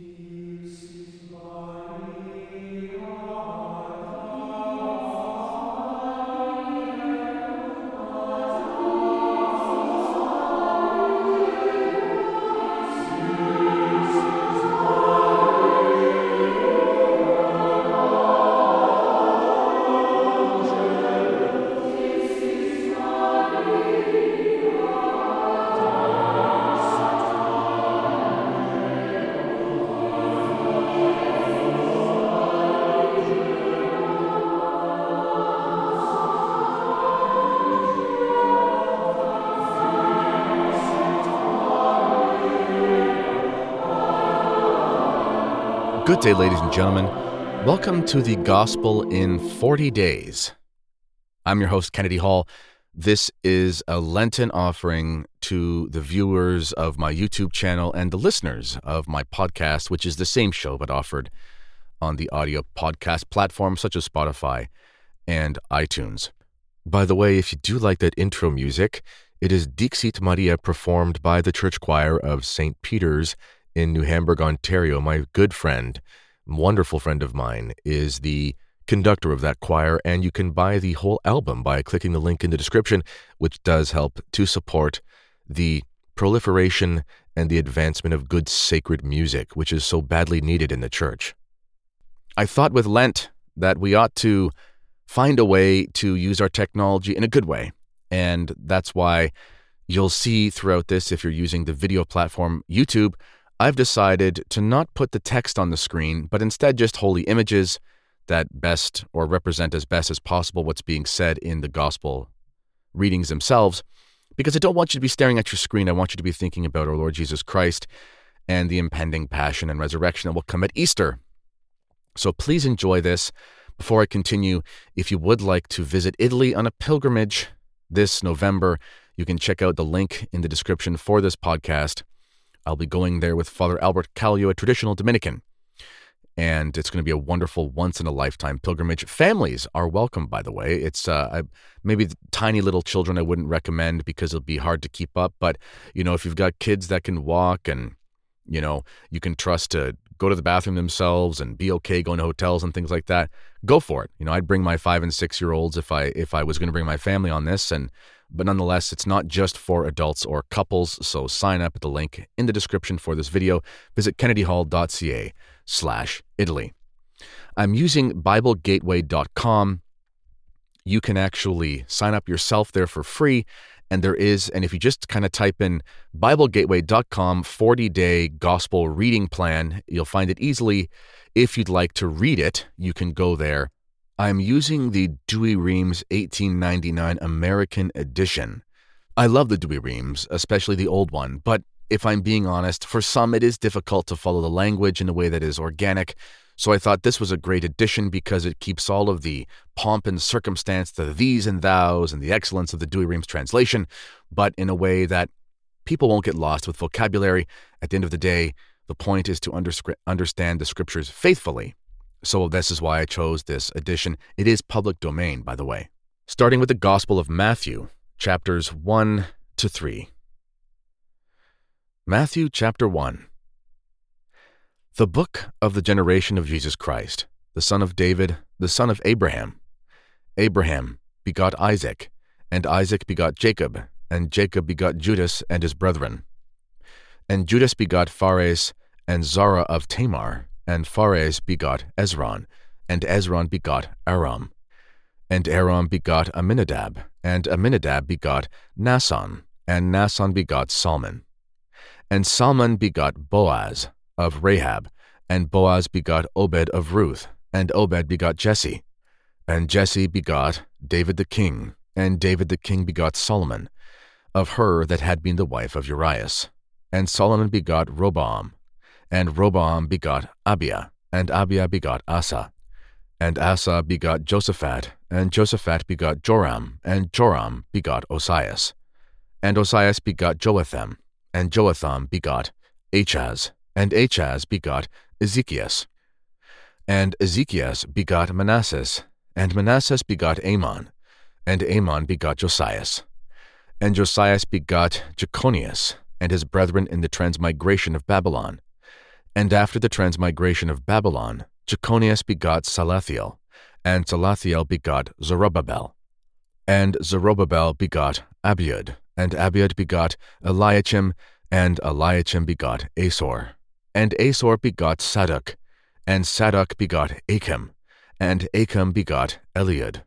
Jesus. Good day, ladies and gentlemen. Welcome to the Gospel in 40 Days. I'm your host, Kennedy Hall. This is a Lenten offering to the viewers of my YouTube channel and the listeners of my podcast, which is the same show but offered on the audio podcast platforms such as Spotify and iTunes. By the way, if you do like that intro music, it is Dixit Maria performed by the church choir of St. Peter's in New Hamburg, Ontario. My good friend, wonderful friend of mine, is the conductor of that choir, and you can buy the whole album by clicking the link in the description, which does help to support the proliferation and the advancement of good sacred music, which is so badly needed in the church. I thought with Lent that we ought to find a way to use our technology in a good way. And that's why you'll see throughout this, if you're using the video platform YouTube, I've decided to not put the text on the screen, but instead just holy images that best or represent as best as possible what's being said in the gospel readings themselves. Because I don't want you to be staring at your screen. I want you to be thinking about our Lord Jesus Christ and the impending passion and resurrection that will come at Easter. So please enjoy this. Before I continue, if you would like to visit Italy on a pilgrimage this November, you can check out the link in the description for this podcast. I'll be going there with Father Albert Kallio, a traditional Dominican. And it's going to be a wonderful once in a lifetime pilgrimage. Families are welcome, by the way. It's uh, maybe tiny little children I wouldn't recommend because it'll be hard to keep up. But, you know, if you've got kids that can walk and, you know, you can trust to go to the bathroom themselves and be okay going to hotels and things like that, go for it. You know, I'd bring my five and six year olds if I if I was going to bring my family on this and but nonetheless, it's not just for adults or couples, so sign up at the link in the description for this video. Visit kennedyhall.ca slash Italy. I'm using BibleGateway.com. You can actually sign up yourself there for free. And there is, and if you just kind of type in BibleGateway.com 40 day gospel reading plan, you'll find it easily. If you'd like to read it, you can go there I'm using the Douay-Rheims 1899 American edition. I love the Douay-Rheims, especially the old one, but if I'm being honest, for some it is difficult to follow the language in a way that is organic. So I thought this was a great addition because it keeps all of the pomp and circumstance, the these and thous, and the excellence of the Douay-Rheims translation, but in a way that people won't get lost with vocabulary. At the end of the day, the point is to understand the scriptures faithfully so this is why I chose this edition. It is public domain, by the way. Starting with the Gospel of Matthew, chapters 1 to 3. Matthew chapter 1. The book of the generation of Jesus Christ, the son of David, the son of Abraham. Abraham begot Isaac, and Isaac begot Jacob, and Jacob begot Judas and his brethren. And Judas begot Phares and Zara of Tamar, and Phares begot Ezron, and Ezron begot Aram. And Aram begot Aminadab, and Aminadab begot Naasson, and Naasson begot Salmon. And Salmon begot Boaz of Rahab, and Boaz begot Obed of Ruth, and Obed begot Jesse. And Jesse begot David the king, and David the king begot Solomon, of her that had been the wife of Urias. And Solomon begot Roboam, and Roboam begot Abia, and Abia begot Asa. And Asa begot Josaphat, and Josaphat begot Joram, and Joram begot Osias. And Osias begot Joatham, and Joatham begot Achaz, and Achaz begot Ezekias. And Ezekias begot Manasses, and Manasses begot Amon, and Amon begot Josias. And Josias begot Jeconias, and his brethren in the transmigration of Babylon And after the transmigration of Babylon, Jeconias begot Salathiel, and Salathiel begot Zerubbabel. And Zerubbabel begot Abiud, and Abiud begot Eliachim, and Eliachim begot Asor. And Asor begot Sadok, and Sadok begot Achim, and Achim begot Eliud.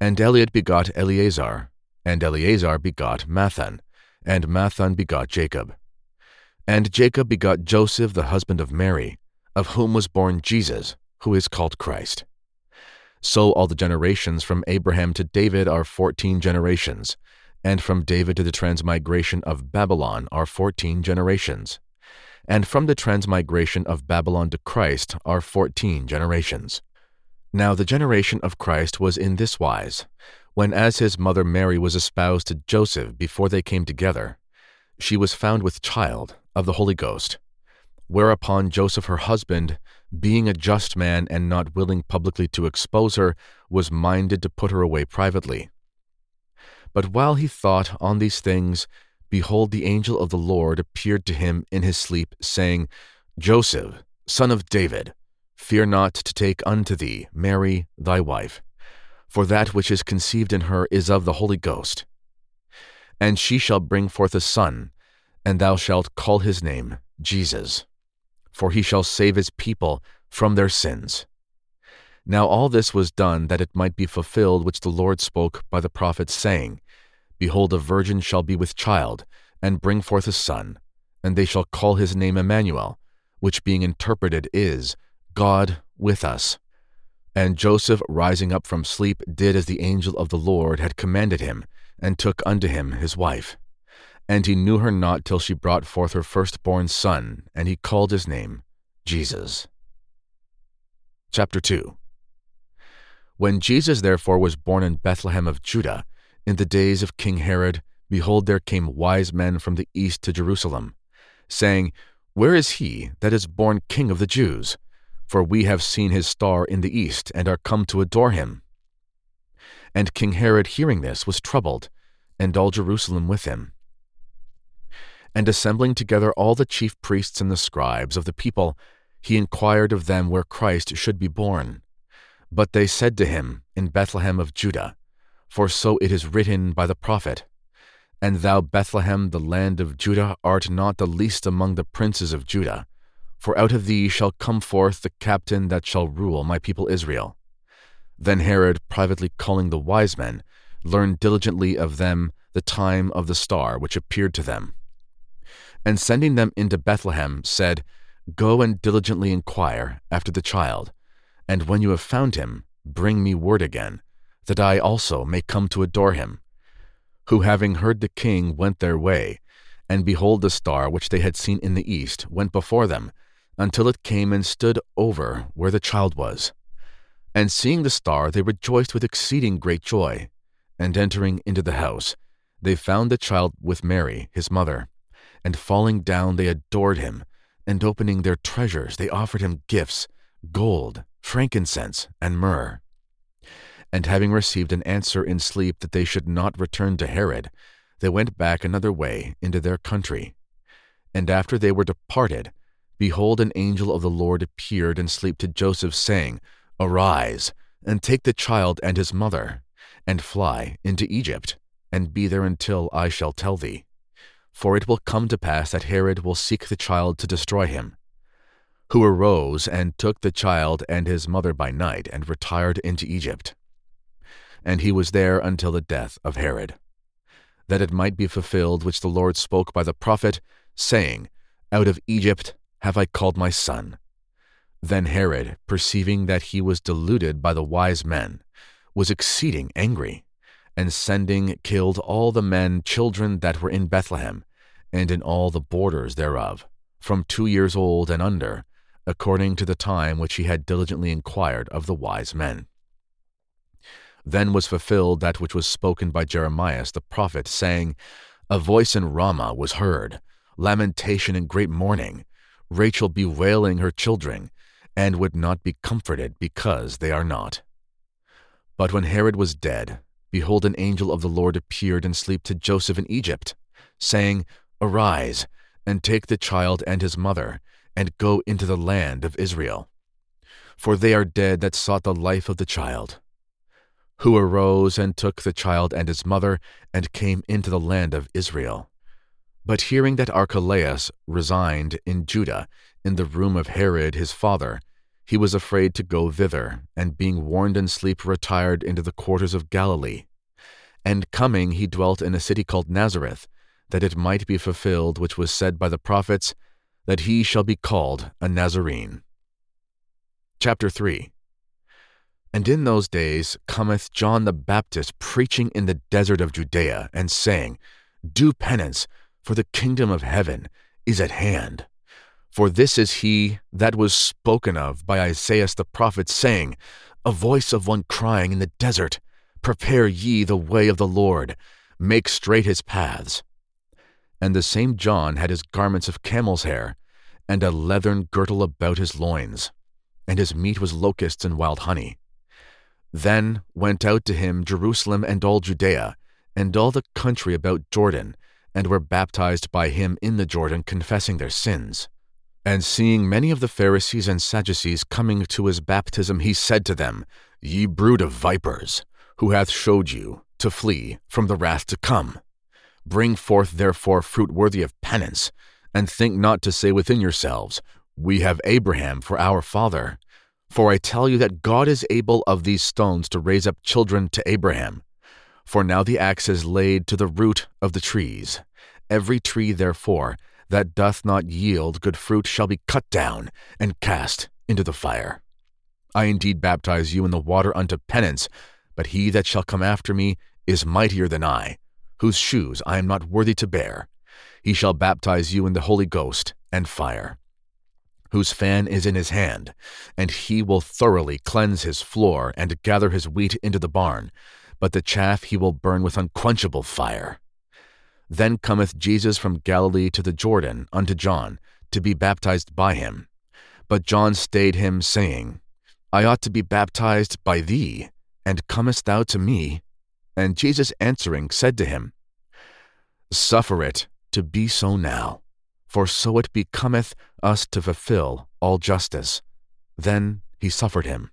And Eliud begot Eleazar, and Eleazar begot Matthan, and Matthan begot Jacob. And Jacob begot Joseph the husband of Mary, of whom was born Jesus, who is called Christ. So all the generations from Abraham to David are fourteen generations, and from David to the transmigration of Babylon are fourteen generations, and from the transmigration of Babylon to Christ are fourteen generations. Now the generation of Christ was in this wise, when as his mother Mary was espoused to Joseph before they came together, she was found with child of the Holy Ghost. Whereupon Joseph her husband, being a just man and not willing publicly to expose her, was minded to put her away privately. But while he thought on these things, behold, the angel of the Lord appeared to him in his sleep, saying, Joseph, son of David, fear not to take unto thee Mary thy wife, for that which is conceived in her is of the Holy Ghost. And she shall bring forth a son, and thou shalt call his name Jesus, for he shall save his people from their sins. Now all this was done that it might be fulfilled which the Lord spoke by the prophet, saying, Behold, a virgin shall be with child, and bring forth a son, and they shall call his name Emmanuel, which being interpreted is, God with us. And Joseph, rising up from sleep, did as the angel of the Lord had commanded him, and took unto him his wife. And he knew her not till she brought forth her firstborn son, and he called his name Jesus. Chapter 2 when Jesus therefore was born in Bethlehem of Judah, in the days of King Herod, behold, there came wise men from the east to Jerusalem, saying, Where is he that is born King of the Jews? For we have seen his star in the east, and are come to adore him. And King Herod, hearing this, was troubled, and all Jerusalem with him. And assembling together all the chief priests and the scribes of the people, he inquired of them where Christ should be born. But they said to him, In Bethlehem of Judah, for so it is written by the prophet, And thou, Bethlehem, the land of Judah, art not the least among the princes of Judah, for out of thee shall come forth the captain that shall rule my people Israel. Then Herod, privately calling the wise men, learned diligently of them the time of the star which appeared to them. And sending them into Bethlehem, said, Go and diligently inquire after the child and when you have found him, bring me word again, that I also may come to adore him. Who, having heard the king, went their way, and behold, the star which they had seen in the east went before them, until it came and stood over where the child was. And seeing the star, they rejoiced with exceeding great joy. And entering into the house, they found the child with Mary, his mother. And falling down, they adored him, and opening their treasures, they offered him gifts gold, frankincense, and myrrh. And having received an answer in sleep that they should not return to Herod, they went back another way into their country. And after they were departed, behold, an angel of the Lord appeared in sleep to Joseph, saying, Arise, and take the child and his mother, and fly into Egypt, and be there until I shall tell thee. For it will come to pass that Herod will seek the child to destroy him who arose and took the child and his mother by night and retired into Egypt. And he was there until the death of Herod, that it might be fulfilled which the Lord spoke by the prophet, saying, Out of Egypt have I called my son. Then Herod, perceiving that he was deluded by the wise men, was exceeding angry, and sending killed all the men children that were in Bethlehem, and in all the borders thereof, from two years old and under, according to the time which he had diligently inquired of the wise men. Then was fulfilled that which was spoken by Jeremiah the prophet, saying, A voice in Ramah was heard, lamentation and great mourning, Rachel bewailing her children, and would not be comforted because they are not. But when Herod was dead, behold, an angel of the Lord appeared in sleep to Joseph in Egypt, saying, Arise, and take the child and his mother, and go into the land of Israel. For they are dead that sought the life of the child. Who arose and took the child and his mother, and came into the land of Israel. But hearing that Archelaus resigned in Judah, in the room of Herod his father, he was afraid to go thither, and being warned in sleep, retired into the quarters of Galilee. And coming, he dwelt in a city called Nazareth, that it might be fulfilled which was said by the prophets, that he shall be called a Nazarene. Chapter 3 And in those days cometh John the Baptist preaching in the desert of Judea, and saying, Do penance, for the kingdom of heaven is at hand. For this is he that was spoken of by Isaiah the prophet, saying, A voice of one crying in the desert, Prepare ye the way of the Lord, make straight his paths. And the same John had his garments of camel's hair, and a leathern girdle about his loins, and his meat was locusts and wild honey. Then went out to him Jerusalem and all Judea, and all the country about Jordan, and were baptized by him in the Jordan, confessing their sins. And seeing many of the Pharisees and Sadducees coming to his baptism, he said to them, Ye brood of vipers, who hath showed you to flee from the wrath to come? Bring forth therefore fruit worthy of penance, and think not to say within yourselves, We have Abraham for our father. For I tell you that God is able of these stones to raise up children to Abraham. For now the axe is laid to the root of the trees. Every tree, therefore, that doth not yield good fruit shall be cut down and cast into the fire. I indeed baptize you in the water unto penance, but he that shall come after me is mightier than I, whose shoes I am not worthy to bear. He shall baptize you in the Holy Ghost and fire, whose fan is in his hand, and he will thoroughly cleanse his floor and gather his wheat into the barn, but the chaff he will burn with unquenchable fire. Then cometh Jesus from Galilee to the Jordan unto John, to be baptized by him. But John stayed him, saying, I ought to be baptized by thee, and comest thou to me? And Jesus answering said to him, Suffer it to be so now, for so it becometh us to fulfill all justice. Then he suffered him.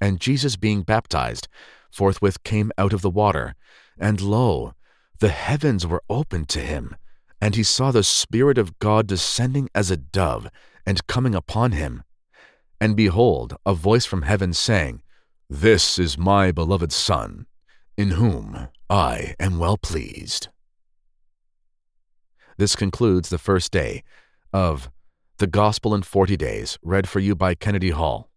And Jesus being baptized, forthwith came out of the water, and lo, the heavens were opened to him, and he saw the Spirit of God descending as a dove and coming upon him. And behold, a voice from heaven saying, This is my beloved Son, in whom I am well pleased. This concludes the first day of The Gospel in 40 Days, read for you by Kennedy Hall.